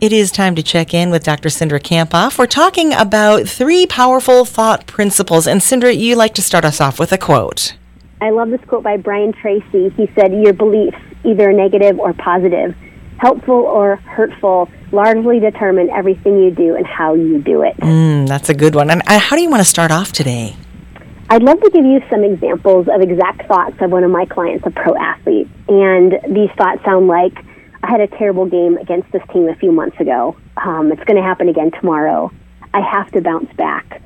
It is time to check in with Dr. Cindra Kamphoff. We're talking about three powerful thought principles. And Cindra, you like to start us off with a quote. I love this quote by Brian Tracy. He said, Your beliefs, either negative or positive, helpful or hurtful, largely determine everything you do and how you do it. Mm, that's a good one. And uh, how do you want to start off today? I'd love to give you some examples of exact thoughts of one of my clients, a pro athlete. And these thoughts sound like, I had a terrible game against this team a few months ago. Um, it's going to happen again tomorrow. I have to bounce back.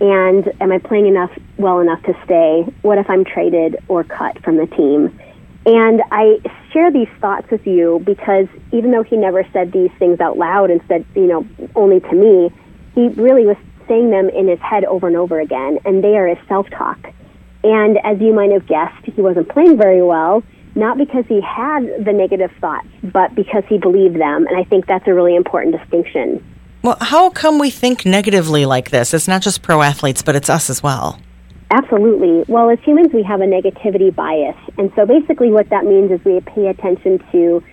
And am I playing enough well enough to stay? What if I'm traded or cut from the team? And I share these thoughts with you because even though he never said these things out loud and said, you know, only to me, he really was saying them in his head over and over again, and they are his self talk. And as you might have guessed, he wasn't playing very well not because he had the negative thoughts, but because he believed them. And I think that's a really important distinction. Well, how come we think negatively like this? It's not just pro athletes, but it's us as well. Absolutely. Well, as humans, we have a negativity bias. And so basically, what that means is we pay attention to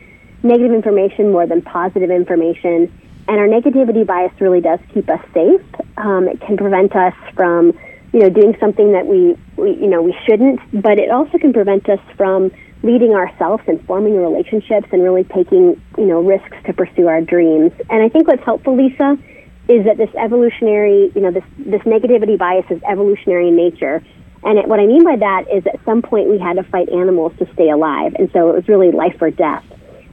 negative information more than positive information. And our negativity bias really does keep us safe. Um, it can prevent us from, you know, doing something that we, we, you know, we shouldn't. But it also can prevent us from leading ourselves and forming relationships and really taking, you know, risks to pursue our dreams. And I think what's helpful, Lisa, is that this evolutionary, you know, this, this negativity bias is evolutionary in nature. And it, what I mean by that is at some point we had to fight animals to stay alive. And so it was really life or death.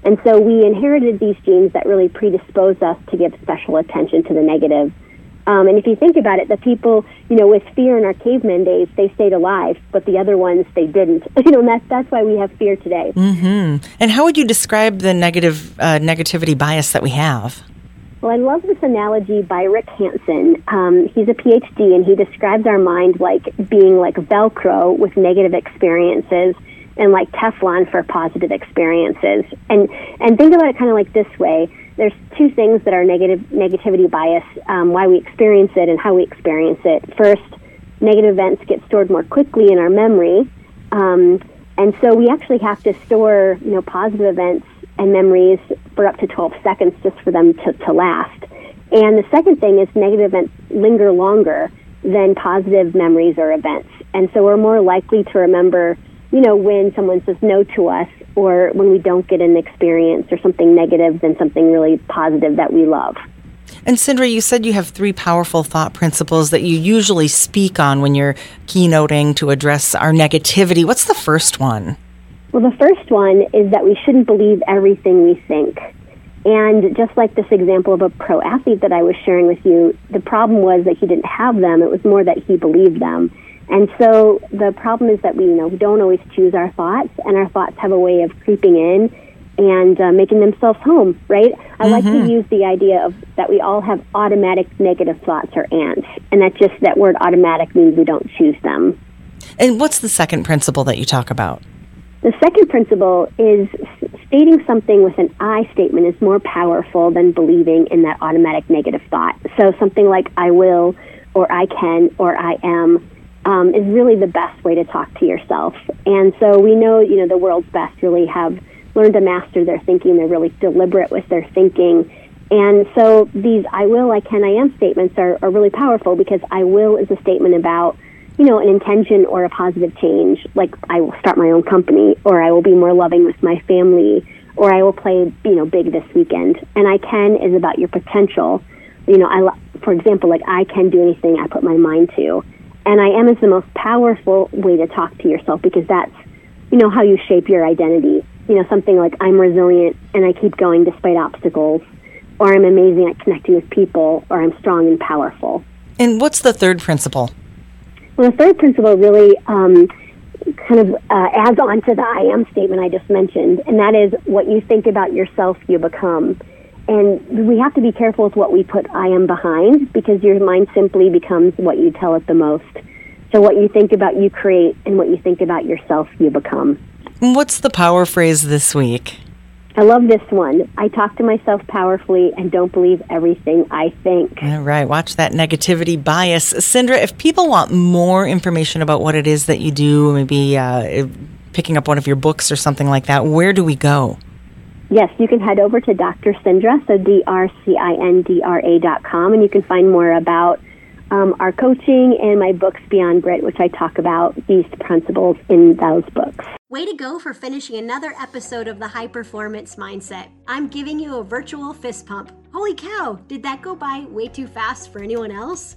And so we inherited these genes that really predispose us to give special attention to the negative. Um, and if you think about it, the people, you know, with fear in our caveman days, they stayed alive, but the other ones, they didn't. You know, and that's, that's why we have fear today. Mm-hmm. And how would you describe the negative uh, negativity bias that we have? Well, I love this analogy by Rick Hanson. Um, he's a PhD, and he describes our mind like being like Velcro with negative experiences and like Teflon for positive experiences. And and think about it kind of like this way there's two things that are negative negativity bias, um, why we experience it and how we experience it. First, negative events get stored more quickly in our memory, um, and so we actually have to store you know positive events and memories for up to 12 seconds just for them to, to last. And the second thing is negative events linger longer than positive memories or events, and so we're more likely to remember you know when someone says no to us or when we don't get an experience or something negative than something really positive that we love. And Cindra, you said you have three powerful thought principles that you usually speak on when you're keynoting to address our negativity. What's the first one? Well, the first one is that we shouldn't believe everything we think. And just like this example of a pro athlete that I was sharing with you, the problem was that he didn't have them. It was more that he believed them. And so the problem is that we, you know, we don't always choose our thoughts, and our thoughts have a way of creeping in and uh, making themselves home, right? I mm-hmm. like to mm-hmm. use the idea of that we all have automatic negative thoughts or ants, and that just that word automatic means we don't choose them. And what's the second principle that you talk about? The second principle is stating something with an I statement is more powerful than believing in that automatic negative thought. So something like I will, or I can, or I am um, is really the best way to talk to yourself. And so we know, you know, the world's best really have learned to master their thinking. They're really deliberate with their thinking. And so these I will, I can, I am statements are, are really powerful because I will is a statement about, you know, an intention or a positive change. Like I will start my own company or I will be more loving with my family or I will play, you know, big this weekend. And I can is about your potential. You know, I, for example, like I can do anything I put my mind to and I am is the most powerful way to talk to yourself because that's, you know, how you shape your identity. You know, something like I'm resilient and I keep going despite obstacles, or I'm amazing at connecting with people, or I'm strong and powerful. And what's the third principle? Well, the third principle really um, kind of uh, adds on to the I am statement I just mentioned, and that is what you think about yourself, you become. And we have to be careful with what we put I am behind because your mind simply becomes what you tell it the most. So what you think about, you create, and what you think about yourself, you become. What's the power phrase this week? I love this one. I talk to myself powerfully and don't believe everything I think. All right, watch that negativity bias. Cindra, if people want more information about what it is that you do, maybe uh, picking up one of your books or something like that, where do we go? Yes, you can head over to Dr. Cindra, so D-R-C-I-N-D-R-A dot com, and you can find more about um, our coaching and my books Beyond Grit, which I talk about these principles in those books. Way to go for finishing another episode of the High Performance Mindset. I'm giving you a virtual fist pump. Holy cow, did that go by way too fast for anyone else?